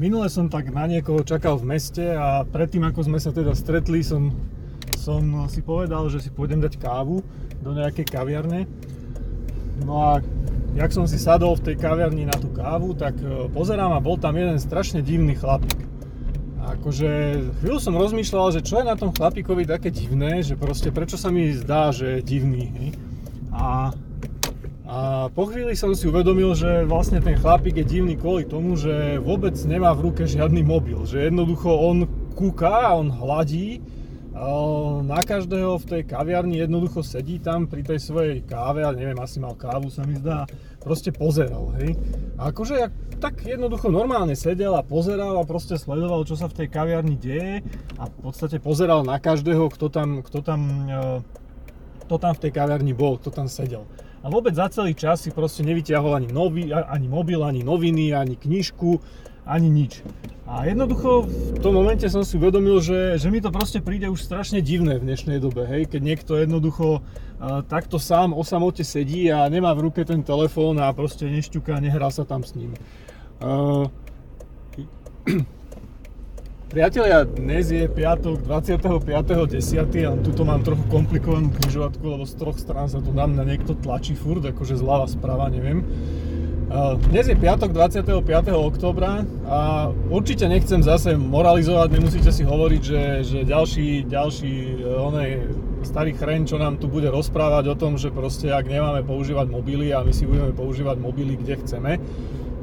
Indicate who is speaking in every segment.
Speaker 1: minule som tak na niekoho čakal v meste a predtým ako sme sa teda stretli som, som si povedal, že si pôjdem dať kávu do nejakej kaviarne. No a jak som si sadol v tej kaviarni na tú kávu, tak e, pozerám a bol tam jeden strašne divný chlapík. A akože chvíľu som rozmýšľal, že čo je na tom chlapíkovi také divné, že proste prečo sa mi zdá, že je divný. A a po chvíli som si uvedomil, že vlastne ten chlapík je divný kvôli tomu, že vôbec nemá v ruke žiadny mobil. Že jednoducho on kúka, on hladí na každého v tej kaviarni jednoducho sedí tam pri tej svojej káve, a neviem, asi mal kávu sa mi zdá, proste pozeral, hej. A akože ja tak jednoducho normálne sedel a pozeral a proste sledoval, čo sa v tej kaviarni deje a v podstate pozeral na každého, kto tam, kto tam, e, kto tam v tej kaviarni bol, kto tam sedel a vôbec za celý čas si proste nevyťahol ani, nový, ani mobil, ani noviny, ani knižku, ani nič. A jednoducho v tom momente som si uvedomil, že, že mi to proste príde už strašne divné v dnešnej dobe, hej, keď niekto jednoducho uh, takto sám o samote sedí a nemá v ruke ten telefón a proste nešťuká, nehrá sa tam s ním. Uh, Priatelia, dnes je piatok 25.10. a tuto mám trochu komplikovanú križovatku, lebo z troch strán sa tu na mňa niekto tlačí furt, akože zľava, sprava, neviem. Dnes je piatok 25. oktobra a určite nechcem zase moralizovať, nemusíte si hovoriť, že, že ďalší, ďalší e, onej starý chren, čo nám tu bude rozprávať o tom, že proste ak nemáme používať mobily a my si budeme používať mobily kde chceme.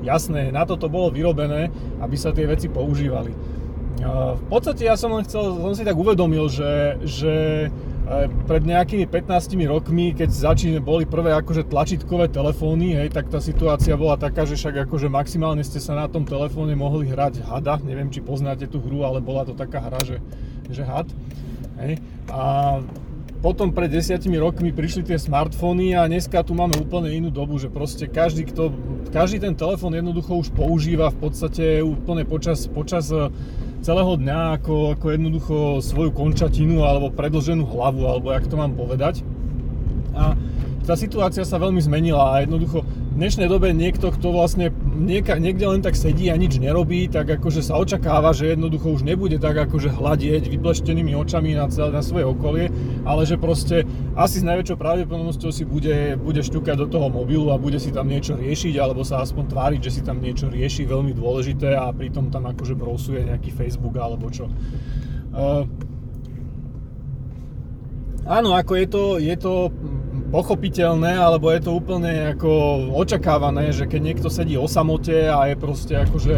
Speaker 1: Jasné, na to to bolo vyrobené, aby sa tie veci používali. V podstate ja som len chcel, som si tak uvedomil, že, že e, pred nejakými 15 rokmi, keď začíne, boli prvé akože tlačítkové telefóny, hej, tak tá situácia bola taká, že však akože maximálne ste sa na tom telefóne mohli hrať hada, neviem či poznáte tú hru, ale bola to taká hra, že, že had. Hej. A potom pred desiatimi rokmi prišli tie smartfóny a dneska tu máme úplne inú dobu, že proste každý, kto, každý ten telefón jednoducho už používa v podstate úplne počas, počas celého dňa ako, ako jednoducho svoju končatinu alebo predlženú hlavu, alebo jak to mám povedať. A tá situácia sa veľmi zmenila a jednoducho dnešnej dobe niekto, kto vlastne nieka, niekde len tak sedí a nič nerobí, tak akože sa očakáva, že jednoducho už nebude tak akože hľadieť vybleštenými očami na, na svoje okolie, ale že proste asi s najväčšou pravdepodobnosťou si bude, bude šťukať do toho mobilu a bude si tam niečo riešiť, alebo sa aspoň tváriť, že si tam niečo rieši veľmi dôležité a pritom tam akože brousuje nejaký Facebook alebo čo. Uh, áno, ako je to, je to pochopiteľné, alebo je to úplne ako očakávané, že keď niekto sedí o samote a je proste akože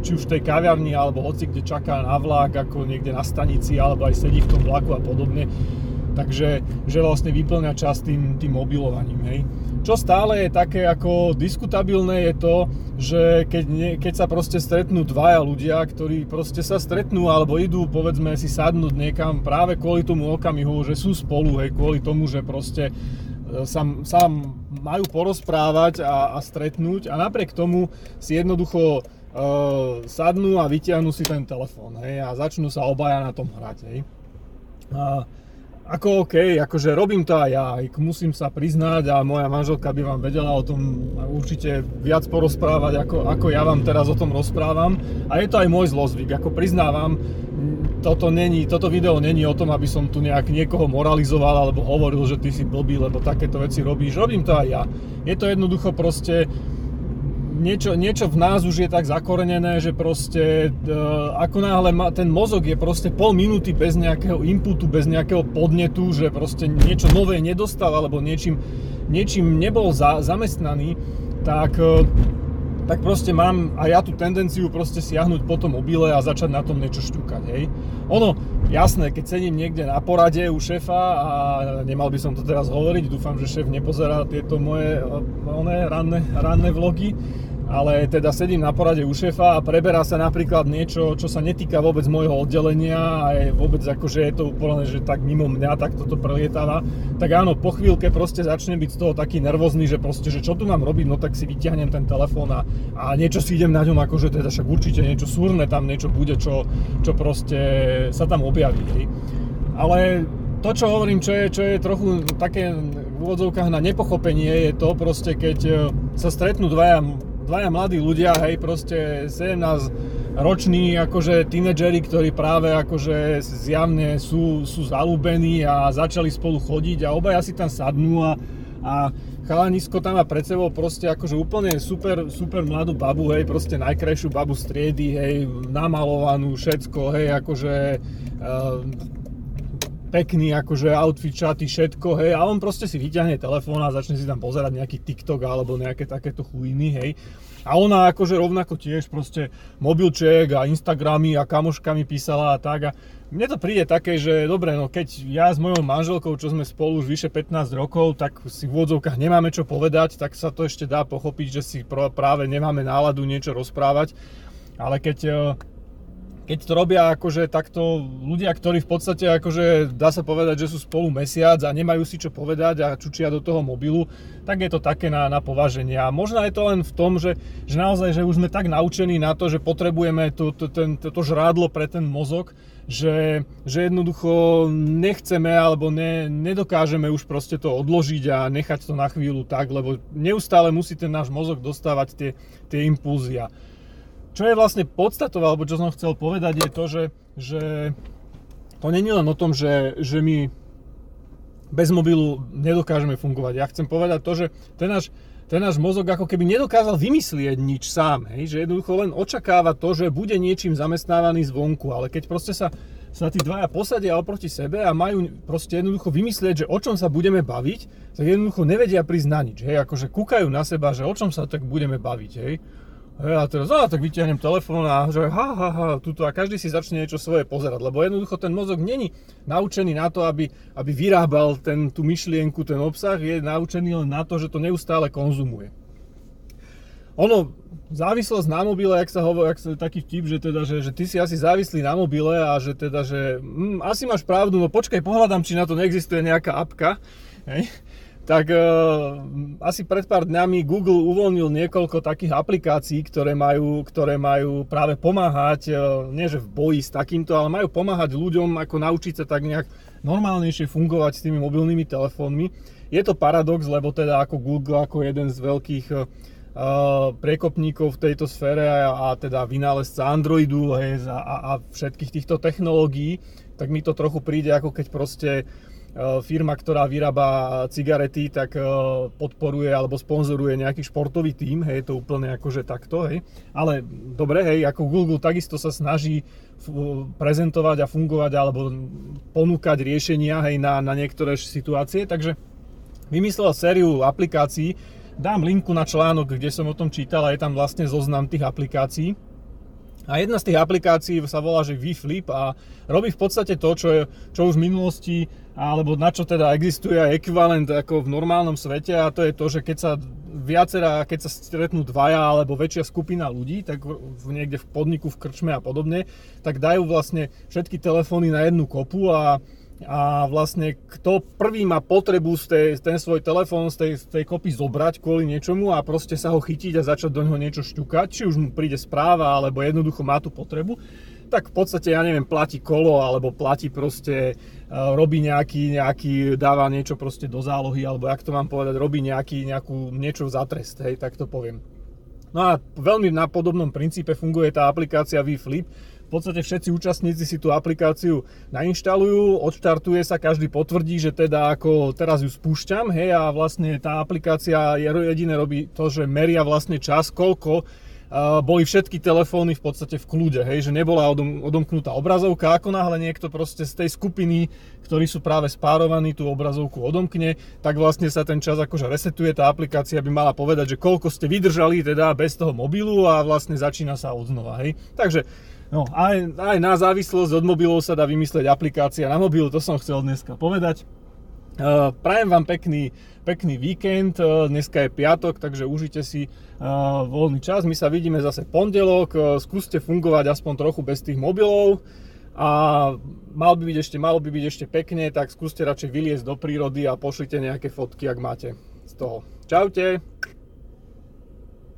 Speaker 1: či už v tej kaviarni alebo hoci kde čaká na vlak, ako niekde na stanici, alebo aj sedí v tom vlaku a podobne, takže že vlastne vyplňa čas tým, tým mobilovaním, hej. Čo stále je také ako diskutabilné je to, že keď, nie, keď sa proste stretnú dvaja ľudia, ktorí proste sa stretnú alebo idú povedzme si sadnúť niekam práve kvôli tomu okamihu, že sú spolu, hej, kvôli tomu, že proste sa, sa majú porozprávať a, a stretnúť a napriek tomu si jednoducho uh, sadnú a vytiahnu si ten telefón a začnú sa obaja na tom hrať. Hej. A, ako OK, akože robím to aj ja, musím sa priznať a moja manželka by vám vedela o tom určite viac porozprávať, ako, ako ja vám teraz o tom rozprávam. A je to aj môj zlozvyk, ako priznávam, toto, není, toto video není o tom, aby som tu nejak niekoho moralizoval alebo hovoril, že ty si blbý, lebo takéto veci robíš. Robím to aj ja. Je to jednoducho proste niečo, niečo v nás už je tak zakorenené, že proste e, ako náhle ma, ten mozog je proste pol minúty bez nejakého inputu, bez nejakého podnetu, že proste niečo nové nedostal alebo niečím, niečím nebol za, zamestnaný, tak e, tak proste mám aj ja tú tendenciu proste siahnuť po tom mobile a začať na tom niečo šťukať, hej. Ono, jasné, keď sedím niekde na porade u šéfa a nemal by som to teraz hovoriť, dúfam, že šéf nepozerá tieto moje one, ranné, ranné vlogy, ale teda sedím na porade u šéfa a preberá sa napríklad niečo, čo sa netýka vôbec môjho oddelenia a je vôbec akože je to úplne, že tak mimo mňa, tak toto prelietáva, tak áno, po chvíľke proste začne byť z toho taký nervózny, že proste, že čo tu mám robiť, no tak si vyťahnem ten telefón a, a niečo si idem na ňom, akože teda však určite niečo súrne tam niečo bude, čo, čo proste sa tam objaví. Ale to, čo hovorím, čo je, čo je trochu také v úvodzovkách na nepochopenie, je to proste, keď e, sa stretnú dvaja dvaja mladí ľudia, hej, proste 17 roční, akože tínedžeri, ktorí práve akože zjavne sú, sú zalúbení a začali spolu chodiť a obaja si tam sadnú a, a chalanisko tam má pred sebou proste akože úplne super, super mladú babu, hej, proste najkrajšiu babu striedy, hej, namalovanú, všetko, hej, akože uh, pekný akože outfit, šaty, všetko, hej, a on proste si vyťahne telefón a začne si tam pozerať nejaký TikTok alebo nejaké takéto chujiny, hej. A ona akože rovnako tiež proste mobilček a Instagramy a kamoškami písala a tak a mne to príde také, že dobre, no keď ja s mojou manželkou, čo sme spolu už vyše 15 rokov, tak si v úvodzovkách nemáme čo povedať, tak sa to ešte dá pochopiť, že si práve nemáme náladu niečo rozprávať. Ale keď e, keď to robia akože takto ľudia, ktorí v podstate akože dá sa povedať, že sú spolu mesiac a nemajú si čo povedať a čučia do toho mobilu, tak je to také na, na považenie. A možno je to len v tom, že, že naozaj, že už sme tak naučení na to, že potrebujeme to, to, ten, to, to žrádlo pre ten mozog, že, že jednoducho nechceme alebo ne, nedokážeme už proste to odložiť a nechať to na chvíľu tak, lebo neustále musí ten náš mozog dostávať tie, tie impulzy. Čo je vlastne podstatou, alebo čo som chcel povedať, je to, že, že to není len o tom, že, že my bez mobilu nedokážeme fungovať. Ja chcem povedať to, že ten náš, ten náš mozog ako keby nedokázal vymyslieť nič sám, hej? že jednoducho len očakáva to, že bude niečím zamestnávaný zvonku, ale keď proste sa, sa tí dvaja posadia oproti sebe a majú proste jednoducho vymyslieť, že o čom sa budeme baviť, tak jednoducho nevedia prísť na nič, hej? akože kúkajú na seba, že o čom sa tak budeme baviť, hej? Hej, a teraz, á, tak vyťahnem telefón a že ha, ha, ha, tuto. A každý si začne niečo svoje pozerať, lebo jednoducho ten mozog není naučený na to, aby, aby vyrábal ten, tú myšlienku, ten obsah, je naučený len na to, že to neustále konzumuje. Ono, závislosť na mobile, jak sa hovorí, jak sa taký vtip, že teda, že, že ty si asi závislý na mobile a že teda, že hm, asi máš pravdu, no počkaj, pohľadám, či na to neexistuje nejaká apka, hej tak uh, asi pred pár dňami Google uvoľnil niekoľko takých aplikácií, ktoré majú, ktoré majú práve pomáhať, uh, nie že v boji s takýmto, ale majú pomáhať ľuďom ako naučiť sa tak nejak normálnejšie fungovať s tými mobilnými telefónmi. Je to paradox, lebo teda ako Google, ako jeden z veľkých uh, priekopníkov v tejto sfére a, a teda vynálezca Androidu hej, a, a všetkých týchto technológií, tak mi to trochu príde ako keď proste firma, ktorá vyrába cigarety, tak eh, podporuje alebo sponzoruje nejaký športový tím, hej, to úplne akože takto, hej. Ale dobre, hej, ako Google takisto sa snaží prezentovať a fungovať alebo ponúkať riešenia, hej, na, na niektoré situácie, takže vymyslel sériu aplikácií, dám linku na článok, kde som o tom čítal a je tam vlastne zoznam tých aplikácií. A jedna z tých aplikácií sa volá, že VFlip a robí v podstate to, čo, je, čo už v minulosti, alebo na čo teda existuje aj ekvivalent ako v normálnom svete a to je to, že keď sa viacera, keď sa stretnú dvaja alebo väčšia skupina ľudí, tak v, niekde v podniku, v krčme a podobne, tak dajú vlastne všetky telefóny na jednu kopu a a vlastne kto prvý má potrebu z tej, ten svoj telefón z tej, z tej kopy zobrať kvôli niečomu a proste sa ho chytiť a začať do neho niečo šťukať, či už mu príde správa alebo jednoducho má tú potrebu, tak v podstate, ja neviem, platí kolo alebo platí proste, uh, robí nejaký, nejaký, dáva niečo proste do zálohy alebo jak to mám povedať, robí nejaký, nejakú, niečo za trest, hej, tak to poviem. No a veľmi na podobnom princípe funguje tá aplikácia VFlip, podstate všetci účastníci si tú aplikáciu nainštalujú, odštartuje sa, každý potvrdí, že teda ako teraz ju spúšťam, hej, a vlastne tá aplikácia jediné robí to, že meria vlastne čas, koľko boli všetky telefóny v podstate v kľude, hej, že nebola odom, odomknutá obrazovka, ako náhle niekto proste z tej skupiny, ktorí sú práve spárovaní, tú obrazovku odomkne, tak vlastne sa ten čas akože resetuje, tá aplikácia by mala povedať, že koľko ste vydržali teda bez toho mobilu a vlastne začína sa odznova, hej. Takže No, aj, aj na závislosť od mobilov sa dá vymyslieť aplikácia na mobil, to som chcel dneska povedať. Uh, prajem vám pekný, pekný víkend, uh, dneska je piatok, takže užite si uh, voľný čas. My sa vidíme zase pondelok, skúste fungovať aspoň trochu bez tých mobilov a mal by byť ešte, malo by byť ešte pekne, tak skúste radšej vyliezť do prírody a pošlite nejaké fotky, ak máte z toho. Čaute!